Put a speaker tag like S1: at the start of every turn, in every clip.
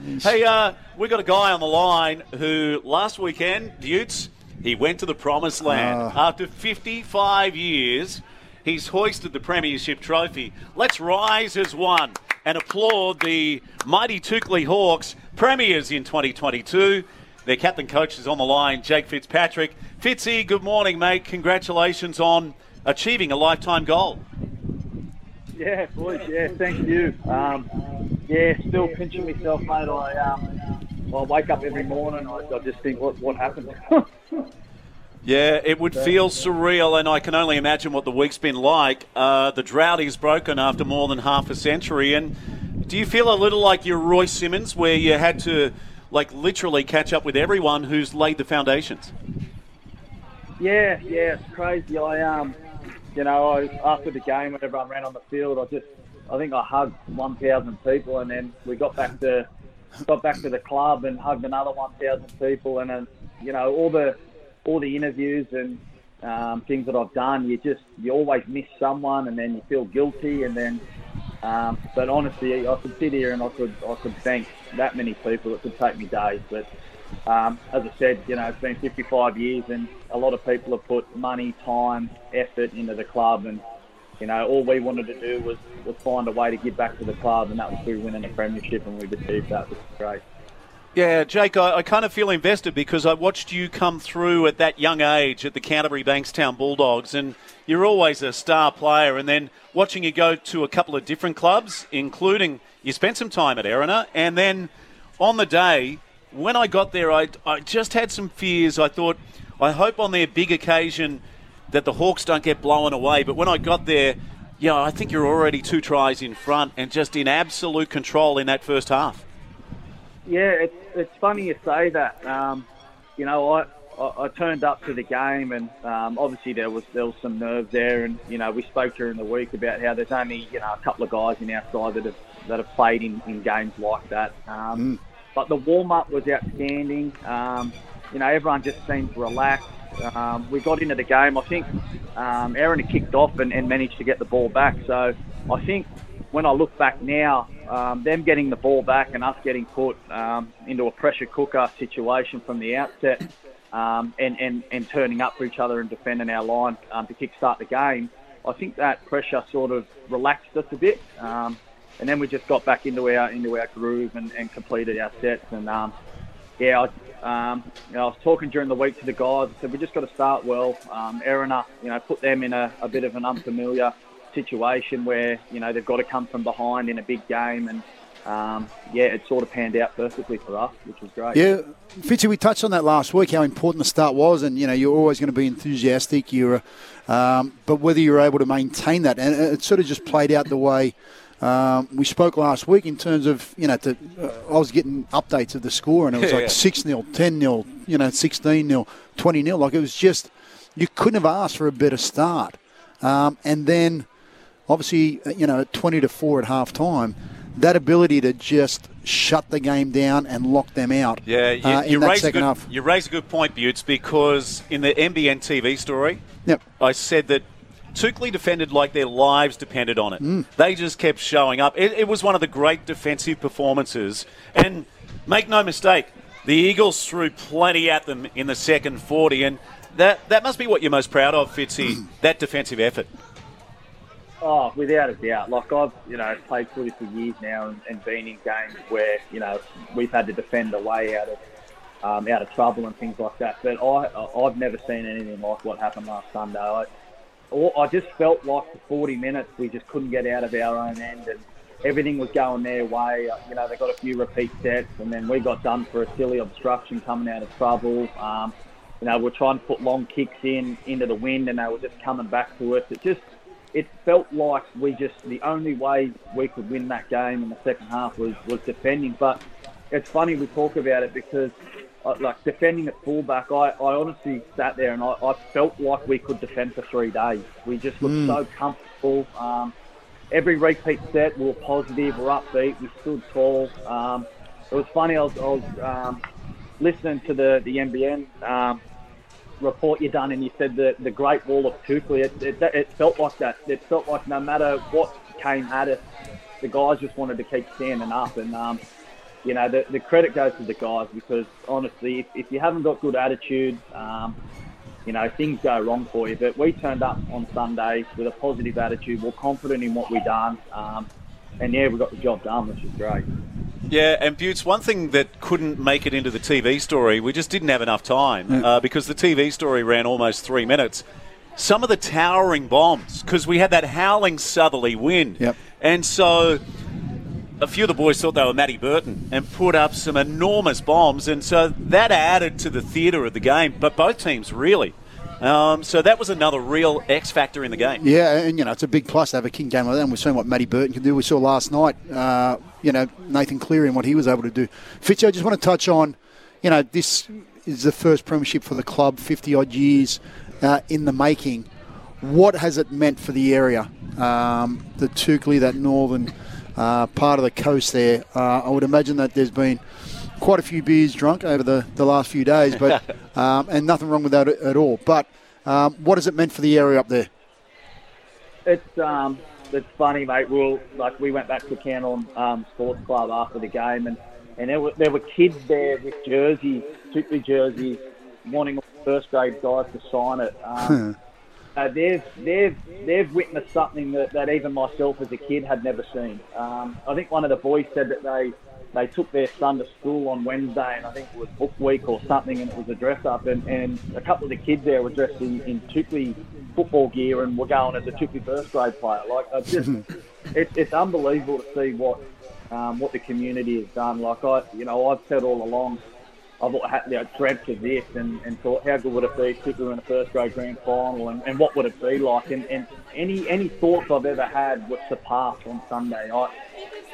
S1: Hey, uh, we got a guy on the line who last weekend, Utes, he went to the promised land. After 55 years, he's hoisted the Premiership trophy. Let's rise as one and applaud the mighty Toukley Hawks, premiers in 2022. Their captain coach is on the line, Jake Fitzpatrick. Fitzy, good morning, mate. Congratulations on achieving a lifetime goal.
S2: Yeah, boys. Yeah, thank you. Um, yeah, still pinching myself, mate. I um, I wake up every morning. I, I just think, what what happened?
S1: Yeah, it would feel surreal, and I can only imagine what the week's been like. Uh, the drought is broken after more than half a century, and do you feel a little like you're Royce Simmons, where you had to, like, literally catch up with everyone who's laid the foundations?
S2: yeah, yeah, it's crazy. I um, you know, I, after the game, whenever I ran on the field, I just, I think I hugged 1,000 people, and then we got back to, got back to the club and hugged another 1,000 people, and then, you know, all the, all the interviews and um, things that I've done, you just, you always miss someone, and then you feel guilty, and then, um, but honestly, I could sit here and I could, I could thank that many people. It could take me days, but. Um, as I said, you know, it's been 55 years, and a lot of people have put money, time, effort into the club, and you know, all we wanted to do was, was find a way to give back to the club, and that was through winning the premiership, and we've achieved that, which is great.
S1: Yeah, Jake, I, I kind of feel invested because I watched you come through at that young age at the Canterbury Bankstown Bulldogs, and you're always a star player. And then watching you go to a couple of different clubs, including you spent some time at Erina, and then on the day when I got there, I, I just had some fears. I thought, I hope on their big occasion that the Hawks don't get blown away. But when I got there, yeah, I think you're already two tries in front and just in absolute control in that first half.
S2: Yeah, it's it's funny you say that. Um, you know, I, I I turned up to the game, and um, obviously there was there was some nerves there, and you know we spoke during the week about how there's only you know a couple of guys in our side that have that have played in, in games like that. Um, But the warm up was outstanding. Um, you know, everyone just seemed relaxed. Um, we got into the game. I think um, Erina had kicked off and, and managed to get the ball back. So I think when I look back now, um, them getting the ball back and us getting put um, into a pressure cooker situation from the outset um, and, and, and turning up for each other and defending our line um, to kickstart the game, I think that pressure sort of relaxed us a bit. And then we just got back into our into our groove and, and completed our sets. And um, yeah, I, um, you know, I was talking during the week to the guys. I said we just got to start well. Um, Erina, you know, put them in a, a bit of an unfamiliar situation where you know they've got to come from behind in a big game, and um, yeah, it sort of panned out perfectly for us, which was great.
S3: Yeah, Fitzy, we touched on that last week, how important the start was, and you know you're always going to be enthusiastic. You're, um, but whether you're able to maintain that, and it sort of just played out the way um, we spoke last week in terms of you know to, uh, I was getting updates of the score, and it was
S1: Yeah.
S3: like six 0 ten 0 you know, sixteen 0 twenty 0 Like it was just you couldn't have asked for a better start, um, and then obviously uh, you know twenty to four at half time. That ability to just shut the game down and lock them out.
S1: Yeah, you,
S3: uh,
S1: you, raise a good,
S3: half.
S1: you raise a good point, Butts, because in the NBN TV story,
S3: Yep.
S1: I said that Toukley defended like their lives depended on it.
S3: Mm.
S1: They just kept showing up. It, it was one of the great defensive performances. And make no mistake, the Eagles threw plenty at them in the second 40. And that, that must be what you're most proud of, Fitzy, that defensive effort.
S2: Oh, without a doubt. Like I've, you know, played footy for years now and, and been in games where you know we've had to defend our way out of um, out of trouble and things like that. But I, I've never seen anything like what happened last Sunday. I, or- I just felt like for 40 minutes we just couldn't get out of our own end and everything was going their way. Uh, You know, they got a few repeat sets and then we got done for a silly obstruction coming out of trouble. Um, you know, we're trying to put long kicks in into the wind and they were just coming back to us. It just, it felt like we just, the only way we could win that game in the second half was, was defending. But it's funny we talk about it because, like defending at fullback, I, I honestly sat there and I, I felt like we could defend for three days. We just looked so comfortable. Um, every repeat set, we were positive, we are upbeat, we stood tall. Um, it was funny. I was, I was um, listening to the the NBN um, report you done, and you said the the Great Wall of Toukley. It, it, it felt like that. It felt like no matter what came at us, the guys just wanted to keep standing up. And um, you know, the, the credit goes to the guys because honestly, if, if you haven't got good attitude, um, you know, things go wrong for you. But we turned up on Sunday with a positive attitude. We're confident in what we done. Um, and yeah, we got the job done, which is great.
S1: Yeah, and Butts, one thing that couldn't make it into the TV story, we just didn't have enough time uh, because the TV story ran almost three minutes. Some of the towering bombs, because we had that howling southerly wind.
S3: Yep.
S1: And so a few of the boys thought they were Matty Burton and put up some enormous bombs. And so that added to the theatre of the game, but both teams really. Um, so that was another real X factor in the game.
S3: Yeah, and you know it's a big plus to have a king game like that. And we've seen what Matty Burton can do. We saw last night, uh, you know, Nathan Cleary and what he was able to do. Fitzy, I just want to touch on, you know, this is the first premiership for the club, fifty odd years uh, in the making. What has it meant for the area, um, the Toukley, that northern uh, part of the coast there? Uh, I would imagine that there's been quite a few beers drunk over the, the last few days, but um, and nothing wrong with that at all. But um, what has it meant for the area up there?
S2: It's um, it's funny, mate. We'll like we went back to Cannon um, Sports Club after the game, and and there were there were kids there with jerseys, particularly jerseys, wanting first grade guys to sign it. Um, uh, they've they've they've witnessed something that, that even myself as a kid had never seen. Um, I think one of the boys said that they they took their son to school on Wednesday, and I think it was book week or something, and it was a dress up, and, and a couple of the kids there were dressed in, in Toukley football gear and were going as a Toukley first grade player. Like, it's just, it, it's unbelievable to see what um, what the community has done. Like I, you know, I've said all along, I've you know, dreamt of this and, and thought, how good would it be, particularly in a first grade grand final, and, and what would it be like? And, and any any thoughts I've ever had were surpassed on Sunday. I,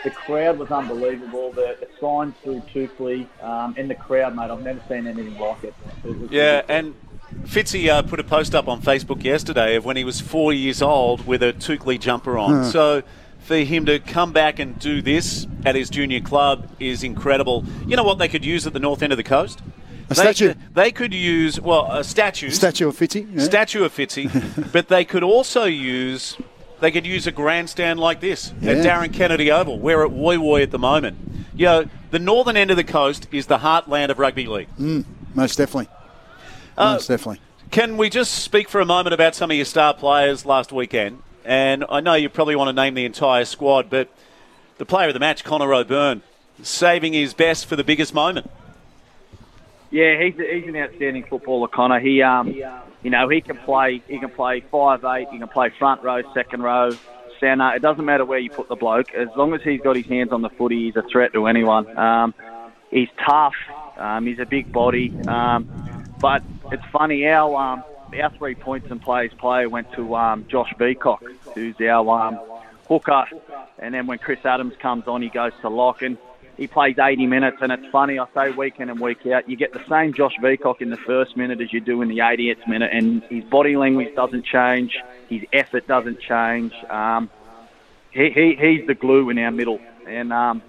S2: the crowd was unbelievable. The, the signs through Toukley um, and the crowd, mate, I've never seen anything like it. it
S1: yeah, and Fitzy uh, put a post up on Facebook yesterday of when he was four years old with a Toukley jumper on. Huh. So for him to come back and do this at his junior club is incredible. You know what they could use at the north end of the coast?
S3: A they, statue.
S1: They could use, well, a statue.
S3: Statue of Fitzy.
S1: Yeah. Statue of Fitzy. but they could also use they could use a grandstand like this yeah. at Darren Kennedy Oval. We're at Woy Woy at the moment. You know, the northern end of the coast is the heartland of rugby league.
S3: Mm, most definitely. Uh, most definitely.
S1: Can we just speak for a moment about some of your star players last weekend? And I know you probably want to name the entire squad, but the player of the match, Connor O'Byrne, saving his best for the biggest moment.
S2: Yeah, he's, he's an outstanding footballer, Connor. He, um, you know, he can play. He can play five eight. He can play front row, second row, centre. It doesn't matter where you put the bloke. As long as he's got his hands on the footy, he's a threat to anyone. Um, he's tough. Um, he's a big body. Um, but it's funny, our um, our three points and plays player went to um, Josh Beacock, who's our um, hooker. And then when Chris Adams comes on, he goes to lock. And he plays 80 minutes, and it's funny. I say week in and week out, you get the same Josh Beacock in the first minute as you do in the 80th minute, and his body language doesn't change, his effort doesn't change. Um, he, he he's the glue in our middle, and um,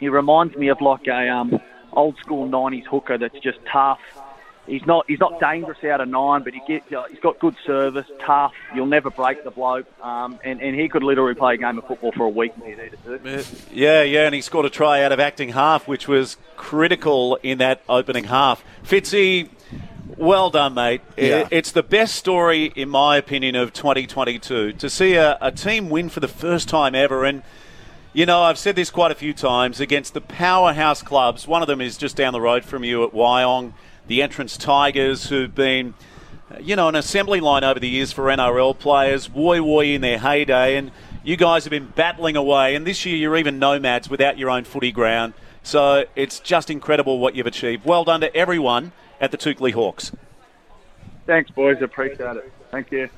S2: he reminds me of like a um, old school 90s hooker that's just tough, he's not he's not dangerous out of nine, but he get, he's got good service, tough. You'll never break the bloke, um, and and he could literally play a game of football for a week if he needed to.
S1: Yeah, yeah, and he scored a try out of acting half, which was critical in that opening half. Fitzy. Well done, mate.
S3: Yeah.
S1: It's the best story, in my opinion, of 2022 to see a, a team win for the first time ever. And, you know, I've said this quite a few times against the powerhouse clubs. One of them is just down the road from you at Wyong the entrance Tigers, who've been, uh, you know, an assembly line over the years for NRL players, Woy Woy in their heyday, and you guys have been battling away. And this year you're even nomads without your own footy ground. So it's just incredible what you've achieved. Well done to everyone at the Toukley Hawks.
S2: Thanks, boys. Appreciate it. Thank you.